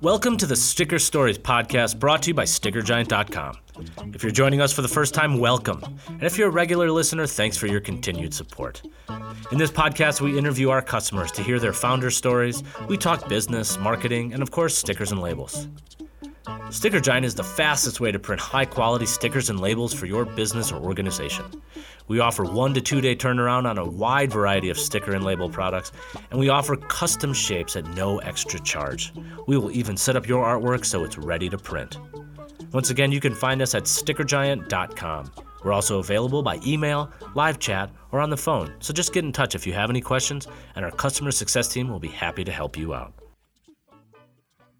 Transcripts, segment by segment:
Welcome to the Sticker Stories podcast brought to you by StickerGiant.com. If you're joining us for the first time, welcome. And if you're a regular listener, thanks for your continued support. In this podcast, we interview our customers to hear their founder stories. We talk business, marketing, and of course, stickers and labels. Sticker Giant is the fastest way to print high quality stickers and labels for your business or organization. We offer one to two day turnaround on a wide variety of sticker and label products, and we offer custom shapes at no extra charge. We will even set up your artwork so it's ready to print. Once again, you can find us at stickergiant.com. We're also available by email, live chat, or on the phone, so just get in touch if you have any questions, and our customer success team will be happy to help you out.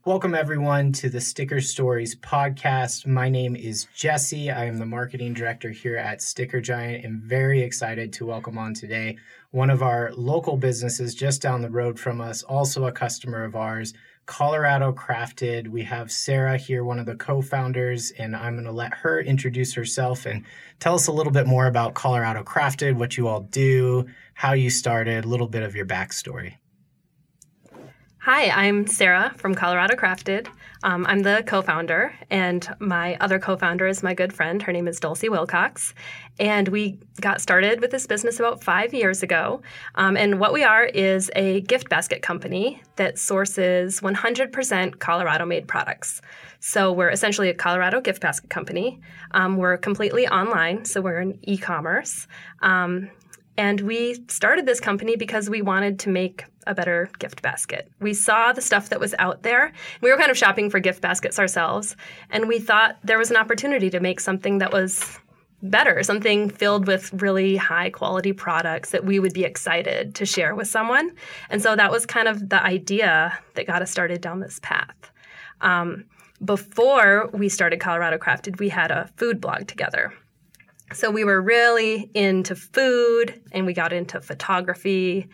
Welcome, everyone, to the Sticker Stories podcast. My name is Jesse. I am the marketing director here at Sticker Giant and very excited to welcome on today one of our local businesses just down the road from us, also a customer of ours, Colorado Crafted. We have Sarah here, one of the co founders, and I'm going to let her introduce herself and tell us a little bit more about Colorado Crafted, what you all do, how you started, a little bit of your backstory. Hi, I'm Sarah from Colorado Crafted. Um, I'm the co founder, and my other co founder is my good friend. Her name is Dulcie Wilcox. And we got started with this business about five years ago. Um, and what we are is a gift basket company that sources 100% Colorado made products. So we're essentially a Colorado gift basket company. Um, we're completely online, so we're in e commerce. And we started this company because we wanted to make a better gift basket. We saw the stuff that was out there. We were kind of shopping for gift baskets ourselves, and we thought there was an opportunity to make something that was better, something filled with really high quality products that we would be excited to share with someone. And so that was kind of the idea that got us started down this path. Um, before we started Colorado Crafted, we had a food blog together. So we were really into food and we got into photography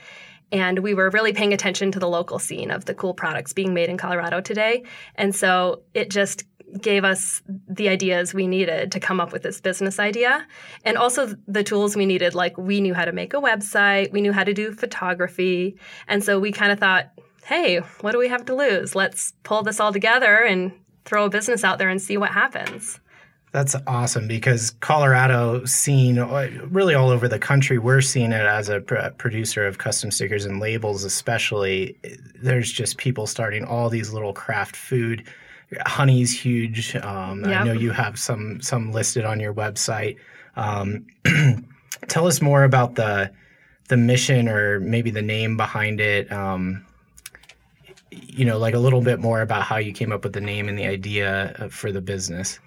and we were really paying attention to the local scene of the cool products being made in Colorado today. And so it just gave us the ideas we needed to come up with this business idea. And also the tools we needed like we knew how to make a website we knew how to do photography. And so we kind of thought hey what do we have to lose? Let's pull this all together and throw a business out there and see what happens that's awesome because Colorado seen uh, really all over the country. We're seeing it as a pr- producer of custom stickers and labels, especially. There's just people starting all these little craft food. Honey's huge. Um, yep. I know you have some some listed on your website. Um, tell us more about the the mission or maybe the name behind it. Um, you know, like a little bit more about how you came up with the name and the idea uh, for the business.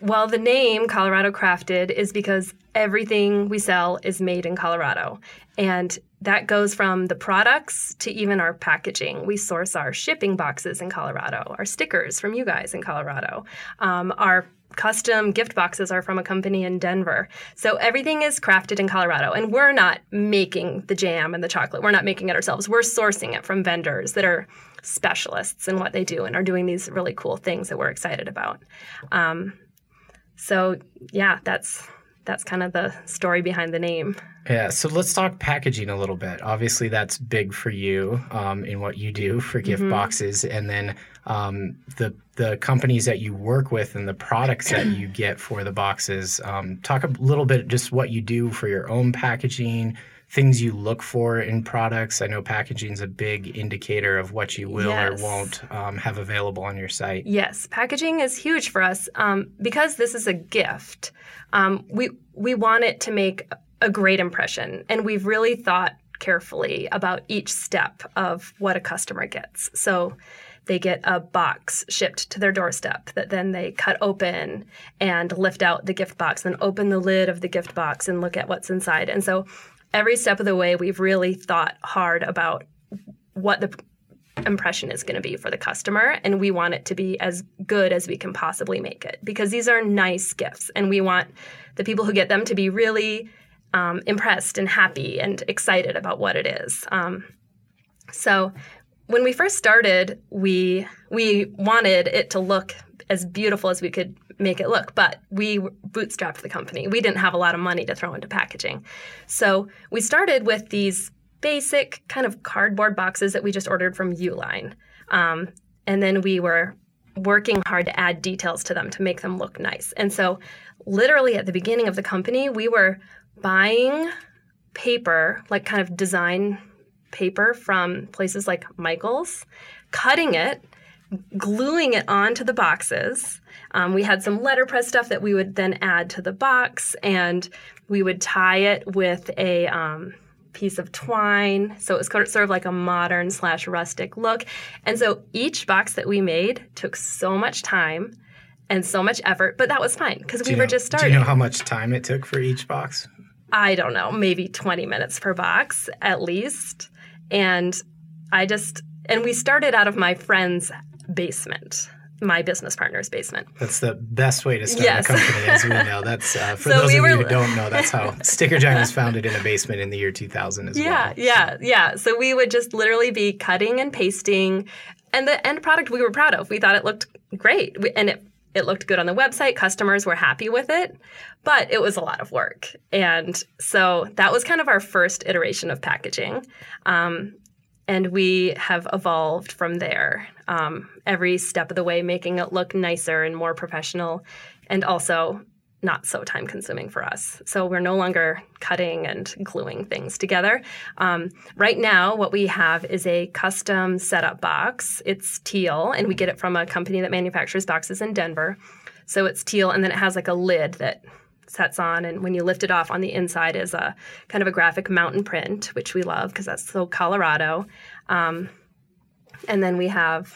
Well, the name Colorado Crafted is because everything we sell is made in Colorado. And that goes from the products to even our packaging. We source our shipping boxes in Colorado, our stickers from you guys in Colorado, um, our custom gift boxes are from a company in Denver. So everything is crafted in Colorado. And we're not making the jam and the chocolate, we're not making it ourselves. We're sourcing it from vendors that are specialists in what they do and are doing these really cool things that we're excited about. Um, so yeah, that's that's kind of the story behind the name. Yeah, so let's talk packaging a little bit. Obviously, that's big for you um, in what you do for gift mm-hmm. boxes, and then um, the the companies that you work with and the products that you get for the boxes. Um, talk a little bit just what you do for your own packaging, things you look for in products? I know packaging is a big indicator of what you will yes. or won't um, have available on your site. Yes, packaging is huge for us um, because this is a gift. Um, we we want it to make a great impression, and we've really thought carefully about each step of what a customer gets. So they get a box shipped to their doorstep that then they cut open and lift out the gift box, then open the lid of the gift box and look at what's inside. And so every step of the way, we've really thought hard about what the impression is going to be for the customer and we want it to be as good as we can possibly make it. Because these are nice gifts and we want the people who get them to be really um, impressed and happy and excited about what it is. Um, so when we first started we we wanted it to look as beautiful as we could make it look. But we bootstrapped the company. We didn't have a lot of money to throw into packaging. So we started with these basic kind of cardboard boxes that we just ordered from Uline. Um, and then we were working hard to add details to them to make them look nice. And so, literally at the beginning of the company, we were buying paper, like kind of design paper from places like Michael's, cutting it, gluing it onto the boxes. Um, we had some letterpress stuff that we would then add to the box, and we would tie it with a um, piece of twine. So it was sort of like a modern slash rustic look. And so each box that we made took so much time and so much effort, but that was fine because we know, were just starting. Do you know how much time it took for each box? I don't know, maybe 20 minutes per box at least. And I just, and we started out of my friend's basement my business partner's basement. That's the best way to start Yes. a company, as we know. That's uh, for So those we of were- you who don't know. That's how Sticker Giant was founded in a basement in the year 2000 as Yeah, well. yeah, yeah. So we would just literally be cutting and pasting, and the end product we were proud of. We thought it looked great, We- and it it looked good on the website. Customers were happy with it, but it was a lot of work, and so that was kind of our first iteration of packaging. Um, and we have evolved from there um, every step of the way, making it look nicer and more professional, and also not so time consuming for us. So we're no longer cutting and gluing things together. Um, right now, what we have is a custom setup box. It's teal, and we get it from a company that manufactures boxes in Denver. So it's teal, and then it has like a lid that sets on and when you lift it off on the inside is a kind of a graphic mountain print which we love because that's so colorado. Um, and then we have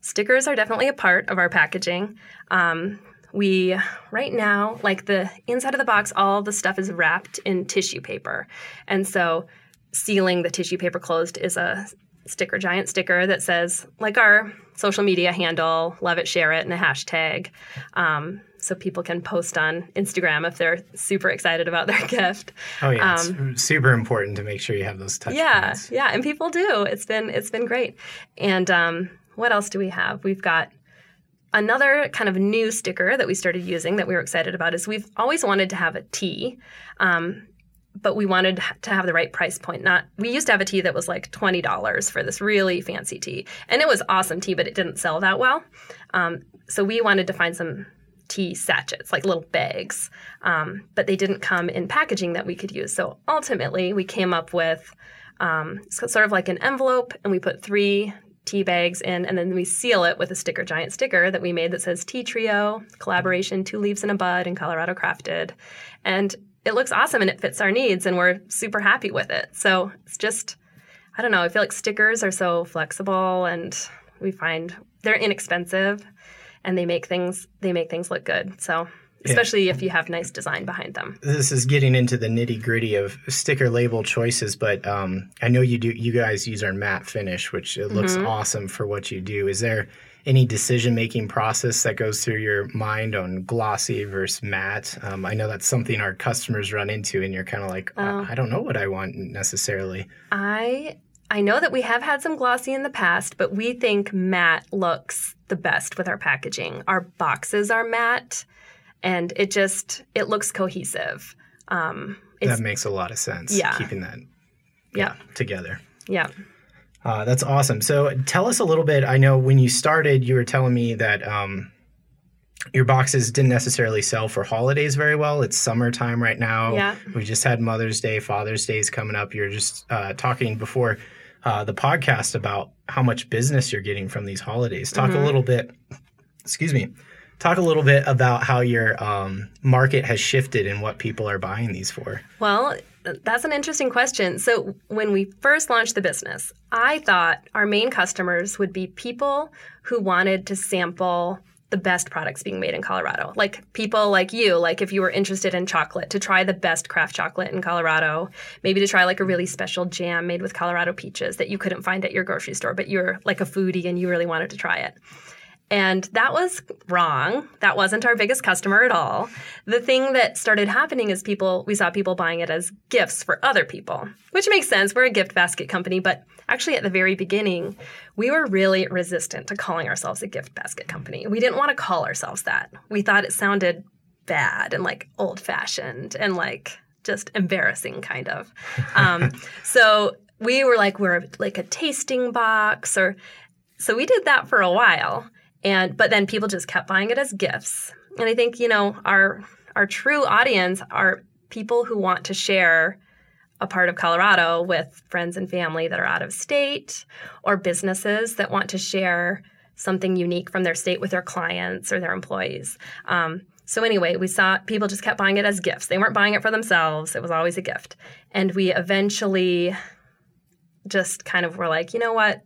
stickers are definitely a part of our packaging. Um, we right now like the inside of the box all the stuff is wrapped in tissue paper. And so sealing the tissue paper closed is a sticker giant sticker that says like our social media handle love it share it and a hashtag. Um, so people can post on instagram if they're super excited about their gift Oh yeah, it's super important to make sure you have those touch Um, yeah points. yeah and people do it's been it's been great and um, what else do we have we've got another kind of new sticker that we started using that we were excited about is we've always wanted to have a tea, um, but we wanted to have the right price point. Not we used to have a tea that was like twenty dollars for this really fancy tea, and it was awesome tea, but it didn't sell that well. Um, so we wanted to find some tea sachets, like little bags, um, but they didn't come in packaging that we could use. So ultimately, we came up with um, sort of like an envelope, and we put three tea bags in, and then we seal it with a sticker giant sticker that we made that says Tea Trio collaboration, two leaves and a bud, and Colorado crafted, and it looks awesome and it fits our needs, and we're super happy with it. So it's just, I don't know, I feel like stickers are so flexible, and we find they're inexpensive, and they make things they make things look good. So. Especially if you have nice design behind them. This is getting into the nitty gritty of sticker label choices, but um, I know you do. You guys use our matte finish, which it looks Mm-hmm. awesome for what you do. Is there any decision making process that goes through your mind on glossy versus matte? Um, I know that's something our customers run into, and you're kind of like, Oh. I, I don't know what I want necessarily. I I know that we have had some glossy in the past, but we think matte looks the best with our packaging. Our boxes are matte, and it just it looks cohesive. Um, That makes a lot of sense. Yeah. keeping that yeah, together. yeah. Uh, that's awesome. So tell us a little bit. I know when you started, you were telling me that um, your boxes didn't necessarily sell for holidays very well. It's summertime right now. Yeah. We just had Mother's Day, Father's Day is coming up. You're just uh, talking before uh, the podcast about how much business you're getting from these holidays. Talk a little bit, excuse me, talk a little bit about how your um, market has shifted and what people are buying these for. Well, that's an interesting question. So, when we first launched the business, I thought our main customers would be people who wanted to sample the best products being made in Colorado. Like people like you, like if you were interested in chocolate, to try the best craft chocolate in Colorado, maybe to try like a really special jam made with Colorado peaches that you couldn't find at your grocery store, but you're like a foodie and you really wanted to try it. And that was wrong. That wasn't our biggest customer at all. The thing that started happening is people, we saw people buying it as gifts for other people, which makes sense. We're a gift basket company, but actually at the very beginning, we were really resistant to calling ourselves a gift basket company. We didn't want to call ourselves that. We thought it sounded bad and like old fashioned and like just embarrassing, kind of. Um, so we were like, we're like a tasting box, or so we did that for a while, and but then people just kept buying it as gifts. And I think you know our our true audience are people who want to share a part of Colorado with friends and family that are out of state, or businesses that want to share something unique from their state with their clients or their employees. Um, so anyway, we saw people just kept buying it as gifts. They weren't buying it for themselves. It was always a gift. And we eventually just kind of were like, you know what?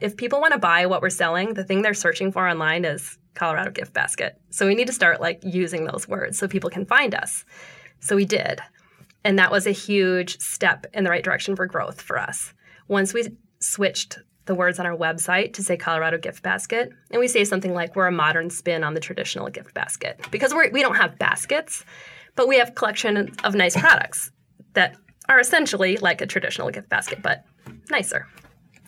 If people want to buy what we're selling, the thing they're searching for online is Colorado gift basket. So we need to start like using those words so people can find us. So we did. And that was a huge step in the right direction for growth for us. Once we switched the words on our website to say Colorado gift basket, and we say something like we're a modern spin on the traditional gift basket because we're, we don't have baskets, but we have collection of nice products that are essentially like a traditional gift basket, but nicer.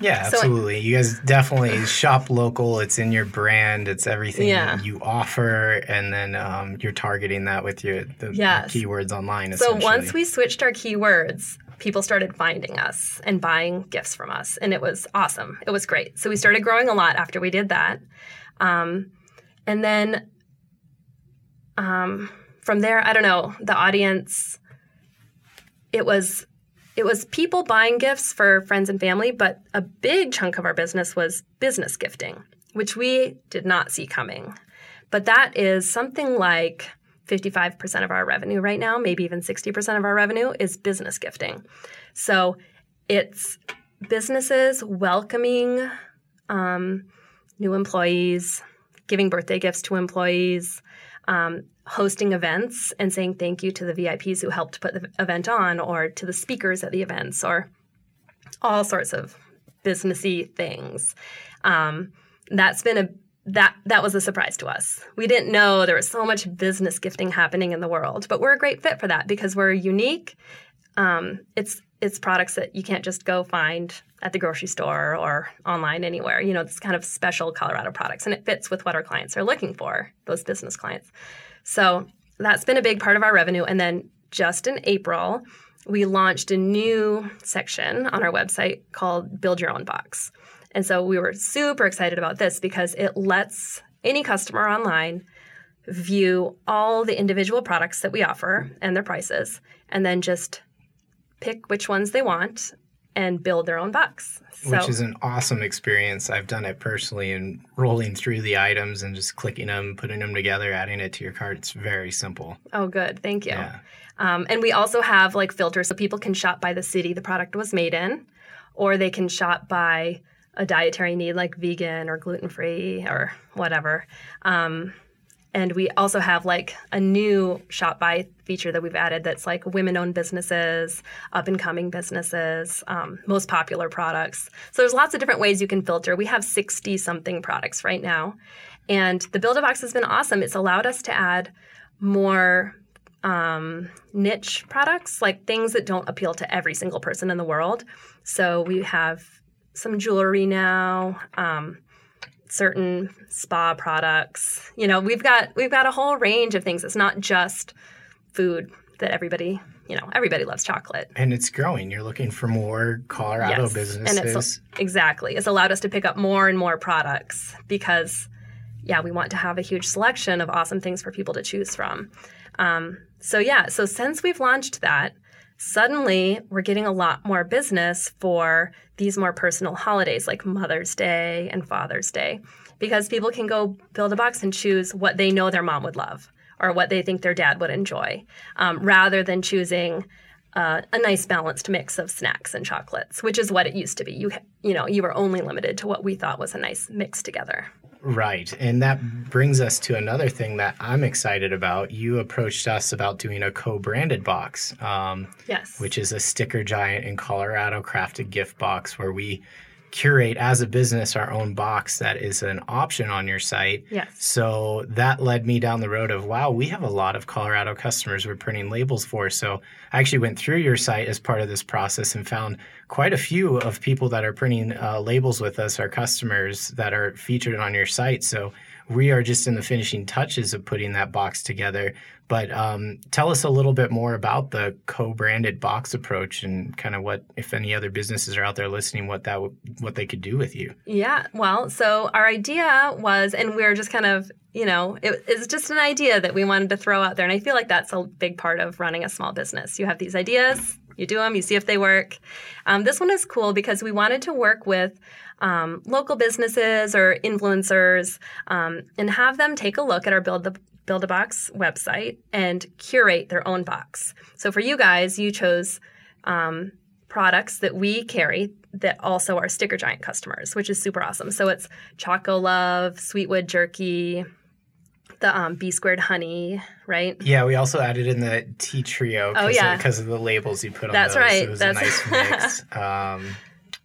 Yeah, absolutely. So, you guys definitely shop local. It's in your brand. It's everything yeah. you offer, and then um, you're targeting that with your the, yes. keywords online. So once we switched our keywords, people started finding us and buying gifts from us, and it was awesome. It was great. So we started growing a lot after we did that, um, and then um, from there, I don't know. The audience, it was it was people buying gifts for friends and family, but a big chunk of our business was business gifting, which we did not see coming. But that is something like 55% of our revenue right now, maybe even 60% of our revenue is business gifting. So it's businesses welcoming um, new employees, giving birthday gifts to employees, um, hosting events and saying thank you to the VIPs who helped put the event on, or to the speakers at the events, or all sorts of businessy things. Um, that's been a that that was a surprise to us. We didn't know there was so much business gifting happening in the world, but we're a great fit for that because we're unique. Um, it's it's products that you can't just go find at the grocery store or online anywhere. You know, it's kind of special Colorado products, and it fits with what our clients are looking for. Those business clients. So that's been a big part of our revenue. And then just in April, we launched a new section on our website called Build Your Own Box. And so we were super excited about this because it lets any customer online view all the individual products that we offer and their prices, and then just pick which ones they want and build their own box. So, Which is an awesome experience. I've done it personally and rolling through the items and just clicking them, putting them together, adding it to your cart. It's very simple. Oh, good. Thank you. Yeah. Um, and we also have like filters so people can shop by the city the product was made in, or they can shop by a dietary need like vegan or gluten free or whatever. Um, and we also have like a new shop by feature that we've added that's like women owned businesses, up and coming businesses, um, most popular products. So there's lots of different ways you can filter. We have 60 something products right now. And the Build a Box has been awesome. It's allowed us to add more um, niche products, like things that don't appeal to every single person in the world. So we have some jewelry now. Um, certain spa products. You know, we've got we've got a whole range of things. It's not just food that everybody you know everybody loves chocolate and it's growing you're looking for more colorado yes. businesses and it's exactly it's allowed us to pick up more and more products because yeah we want to have a huge selection of awesome things for people to choose from um, so yeah so since we've launched that suddenly we're getting a lot more business for these more personal holidays like Mother's Day and Father's Day because people can go build a box and choose what they know their mom would love or what they think their dad would enjoy um, rather than choosing uh, a nice balanced mix of snacks and chocolates, which is what it used to be. You you know you were only limited to what we thought was a nice mix together. Right. And that brings us to another thing that I'm excited about. You approached us about doing a co branded box. Um, yes. Which is a Sticker Giant in Colorado crafted gift box where we curate as a business our own box that is an option on your site. Yes. So that led me down the road of wow, we have a lot of Colorado customers we're printing labels for. So I actually went through your site as part of this process and found quite a few of people that are printing uh, labels with us, our customers that are featured on your site. So we are just in the finishing touches of putting that box together. But um, tell us a little bit more about the co-branded box approach and kind of what, if any other businesses are out there listening, what that w- what they could do with you. Yeah, well, so our idea was, and we are just kind of, you know, it, it's just an idea that we wanted to throw out there, and I feel like that's a big part of running a small business. You have these ideas, you do them, you see if they work. Um, this one is cool because we wanted to work with um, local businesses or influencers um, and have them take a look at our build the Build a Box website and curate their own box. So for you guys, you chose um, products that we carry that also are Sticker Giant customers, which is super awesome. So it's Chocolove, Sweetwood Jerky, the um, Bee Squared honey, right? Yeah, we also added in the tea trio Oh, yeah. because of the labels you put on That's those. right. It was That's- a nice mix. Um,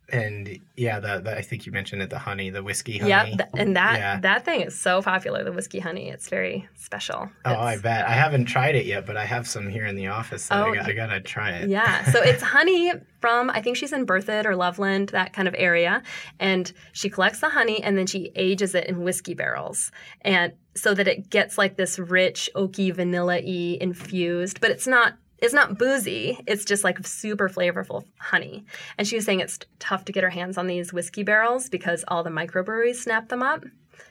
and yeah, the, the I think you mentioned it, the honey, the whiskey honey. Yep, th- and that Yeah. that thing is so popular, the whiskey honey. It's very special. Oh, I bet. I haven't tried it yet, but I have some here in the office. That Oh, I, got, I gotta try it. Yeah, so it's honey from I think she's in Berthoud or Loveland, that kind of area, and she collects the honey and then she ages it in whiskey barrels, and so that it gets like this rich oaky vanilla-y infused, but it's not. It's not boozy. It's just like super flavorful honey. And she was saying it's tough to get her hands on these whiskey barrels because all the microbreweries snap them up.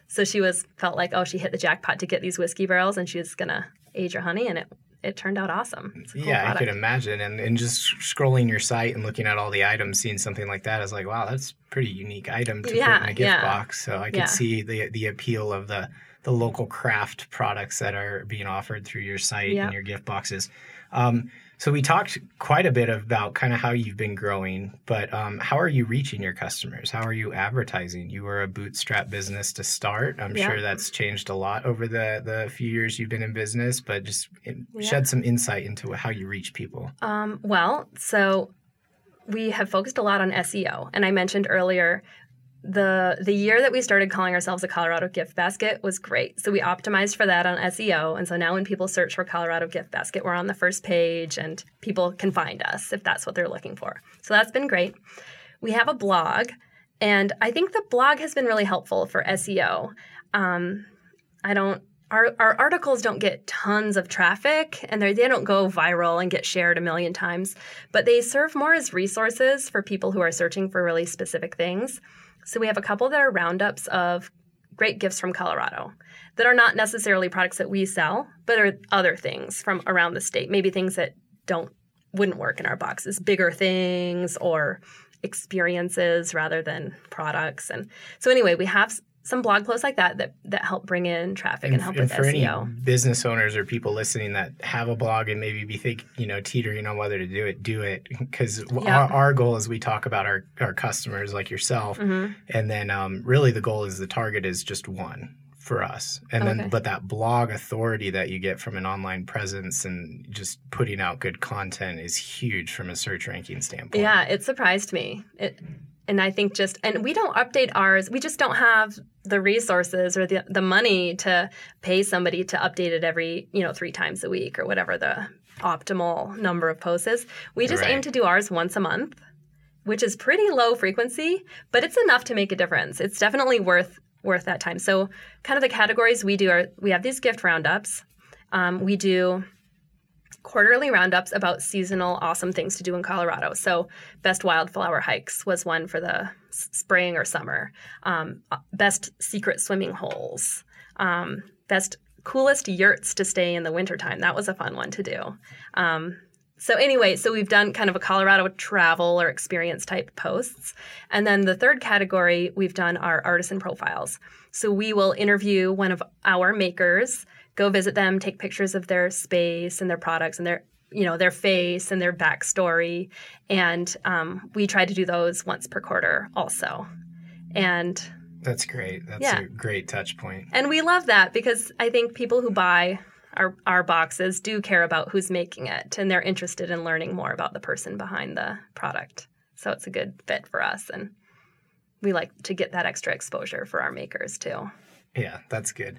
So she was felt like oh she hit the jackpot to get these whiskey barrels and she was gonna age her honey and it it turned out awesome. It's a cool yeah, product. I could imagine. And, and just scrolling your site and looking at all the items, seeing something like that, I was like, wow, that's a pretty unique item to Yeah, put in a gift yeah. box. So I could Yeah. see the the appeal of the the local craft products that are being offered through your site Yeah. and your gift boxes. Um, so we talked quite a bit about kind of how you've been growing, but um, how are you reaching your customers? How are you advertising? You were a bootstrap business to start. I'm Yeah. sure that's changed a lot over the the few years you've been in business, but just Yeah. shed some insight into how you reach people. Um, well, so we have focused a lot on SEO, and I mentioned earlier the the year that we started calling ourselves a Colorado gift basket was great. So we optimized for that on SEO, and so now when people search for Colorado gift basket, we're on the first page, and people can find us if that's what they're looking for. So that's been great. We have a blog, and I think the blog has been really helpful for SEO. Um, I don't. Our, our articles don't get tons of traffic and they don't go viral and get shared a million times, but they serve more as resources for people who are searching for really specific things. So we have a couple that are roundups of great gifts from Colorado that are not necessarily products that we sell, but are other things from around the state, maybe things that don't wouldn't work in our boxes, bigger things or experiences rather than products. And so anyway, we have some blog posts like that that, that help bring in traffic and, help with E for any SEO. business owners or people listening that have a blog and maybe be think you know teetering on whether to do it, do it because Yeah. our, our goal is we talk about our our customers like yourself, Mhm. and then um, really the goal is the target is just one for us, and Okay. then but that blog authority that you get from an online presence and just putting out good content is huge from a search ranking standpoint. Yeah, it surprised me. It, and I think just and we don't update ours. We just don't have the resources or the the money to pay somebody to update it every you know three times a week or whatever the optimal number of posts is. We just aim to do ours once a month, which is pretty low frequency, but it's enough to make a difference. It's definitely worth worth that time. So, kind of the categories we do are we have these gift roundups. Um, we do quarterly roundups about seasonal awesome things to do in Colorado. So, best wildflower hikes was one for the spring or summer. Um, uh, best secret swimming holes. Um, best coolest yurts to stay in the wintertime. That was a fun one to do. Um, so anyway, so we've done kind of a Colorado travel or experience type posts. And then the third category we've done are artisan profiles. So we will interview one of our makers, go visit them, take pictures of their space and their products and their you know their face and their backstory, and um, we try to do those once per quarter also. And that's great. That's Yeah. a great touch point. and we love that because I think people who buy our, our boxes do care about who's making it and they're interested in learning more about the person behind the product. So it's a good fit for us. And we like to get that extra exposure for our makers too. Yeah, that's good.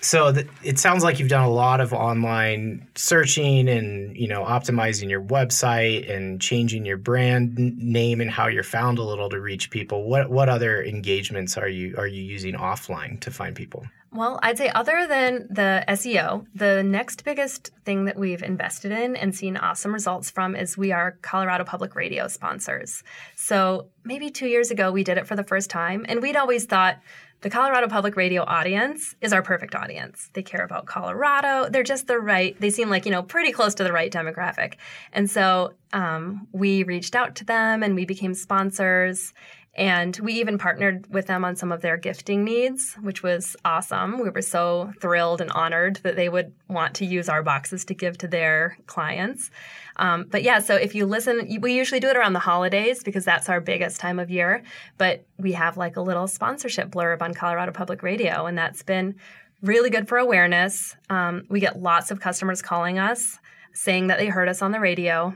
So it sounds like you've done a lot of online searching and you know optimizing your website and changing your brand name and how you're found a little to reach people. What what other engagements are you are you using offline to find people? Well, I'd say other than the SEO, the next biggest thing that we've invested in and seen awesome results from is we are Colorado Public Radio sponsors. So maybe two years ago we did it for the first time, and we'd always thought the Colorado Public Radio audience is our perfect audience. They care about Colorado. They're just the right, they seem like, you know, pretty close to the right demographic. And so um, we reached out to them and we became sponsors. And we even partnered with them on some of their gifting needs, which was awesome. We were so thrilled and honored that they would want to use our boxes to give to their clients. Um, but yeah, so if you listen, we usually do it around the holidays because that's our biggest time of year. But we have like a little sponsorship blurb on Colorado Public Radio, and that's been really good for awareness. Um, we get lots of customers calling us saying that they heard us on the radio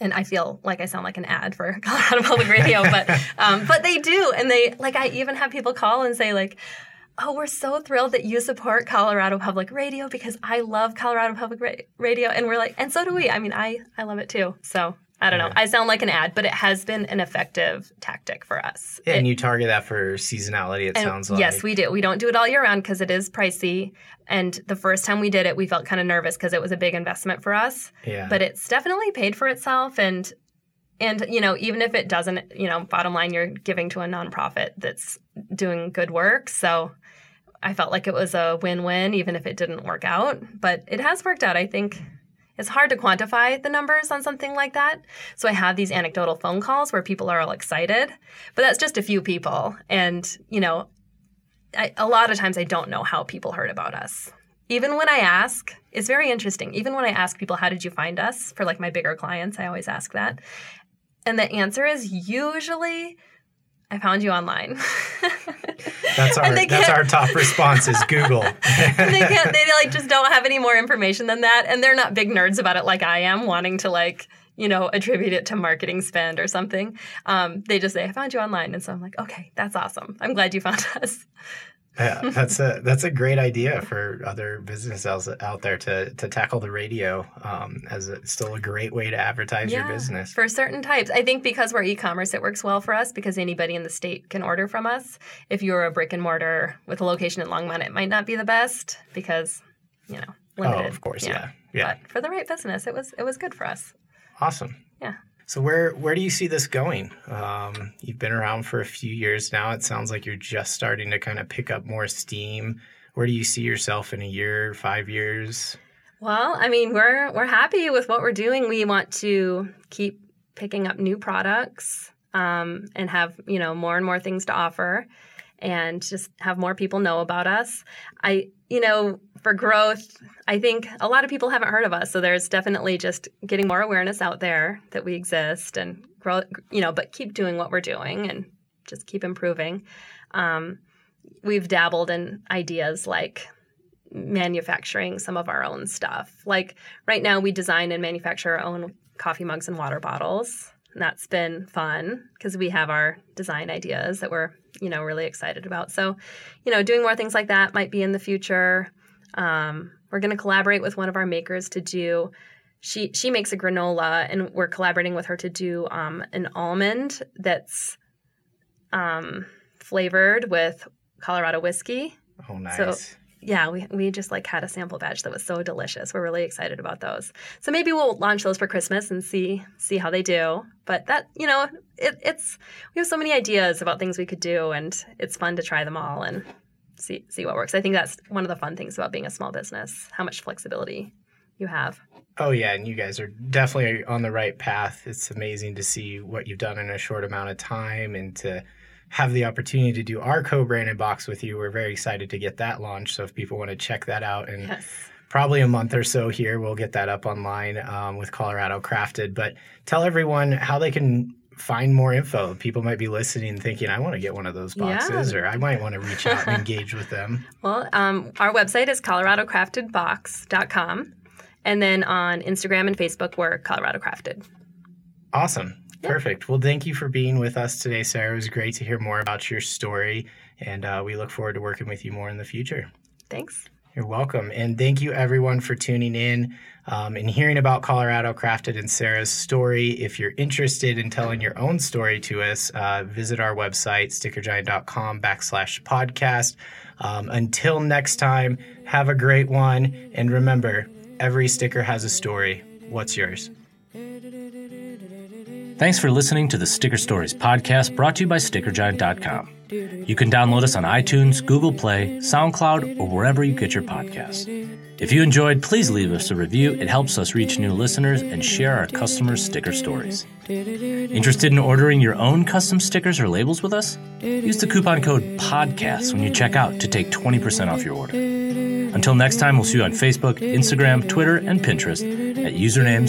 and I feel like I sound like an ad for Colorado Public Radio, but um, but they do, and they like I even have people call and say like, "Oh, we're so thrilled that you support Colorado Public Radio because I love Colorado Public Ra- Radio," and we're like, and so do we. I mean, I I love it too. So I don't know. I sound like an ad, but it has been an effective tactic for us. And It- you target that for seasonality. It sounds like Yes, we do. We don't do it all year round because it is pricey. And the first time we did it, we felt kind of nervous because it was a big investment for us. Yeah. But it's definitely paid for itself. And and you know, even if it doesn't, you know, bottom line, you're giving to a nonprofit that's doing good work. So I felt like it was a win-win, even if it didn't work out. But it has worked out. I think it's hard to quantify the numbers on something like that. So I have these anecdotal phone calls where people are all excited, but that's just a few people. And, you know, I, a lot of times I don't know how people heard about us. Even when I ask, it's very interesting. Even when I ask people, how did you find us? For like my bigger clients, I always ask that. And the answer is usually, I found you online. that's our that's our top response is Google. they can't they like just don't have any more information than that and they're not big nerds about it like i am wanting to like you know attribute it to marketing spend or something um, they just say i found you online and so i'm like okay that's awesome i'm glad you found us Yeah, that's a that's a great idea for other businesses out there to to tackle the radio um, as a, still a great way to advertise your business. for certain types. I think because we're e-commerce it works well for us because anybody in the state can order from us. If you're a brick and mortar with a location in longmont it might not be the best because you know limited Oh, of course, yeah, yeah, but for the right business it was it was good for us. Awesome. yeah So where where do you see this going? Um, you've been around for a few years now. It sounds like you're just starting to kind of pick up more steam. Where do you see yourself in a year, five years? Well, I mean, we're we're happy with what we're doing. We want to keep picking up new products um, and have you know more and more things to offer, and just have more people know about us. I you know for growth, I think a lot of people haven't heard of us, so there's definitely just getting more awareness out there that we exist and grow. You know, but keep doing what we're doing and just keep improving. Um, we've dabbled in ideas like manufacturing some of our own stuff. Like right now, we design and manufacture our own coffee mugs and water bottles. And that's been fun because we have our design ideas that we're, you know, really excited about. So, you know, doing more things like that might be in the future. Um, we're going to collaborate with one of our makers to do. She she makes a granola, and we're collaborating with her to do um, an almond that's um, flavored with Colorado whiskey Oh, nice. So- yeah, we, we just like had a sample batch that was so delicious. We're really excited about those. So maybe we'll launch those for Christmas and see see how they do. But that you know, it, it's we have so many ideas about things we could do, and it's fun to try them all and see see what works. I think that's one of the fun things about being a small business: how much flexibility you have. Oh yeah, and you guys are definitely on the right path. It's amazing to see what you've done in a short amount of time and to have the opportunity to do our co-branded box with you. We're very excited to get that launched. So if people want to check that out and Yes. probably a month or so here, we'll get that up online um, with Colorado Crafted. But tell everyone how they can find more info. People might be listening thinking, I want to get one of those boxes, Yeah. or I might want to reach out and engage with them. Well, um, our website is coloradocraftedbox.com. And then on Instagram and Facebook, we're Colorado Crafted. Awesome. Perfect. Well, thank you for being with us today, Sarah. It was great to hear more about your story, and uh, we look forward to working with you more in the future. Thanks. You're welcome. And thank you, everyone, for tuning in um, and hearing about Colorado Crafted and Sarah's story. If you're interested in telling your own story to us, uh, visit our website, stickergiant.com backslash podcast. Um, until next time, have a great one. And remember, every sticker has a story. What's yours? Thanks for listening to the Sticker Stories podcast brought to you by StickerGiant.com. You can download us on iTunes, Google Play, SoundCloud, or wherever you get your podcasts. If you enjoyed, please leave us a review. It helps us reach new listeners and share our customers' sticker stories. Interested in ordering your own custom stickers or labels with us? Use the coupon code PODCAST when you check out to take 20% off your order. Until next time, we'll see you on Facebook, Instagram, Twitter, and Pinterest at username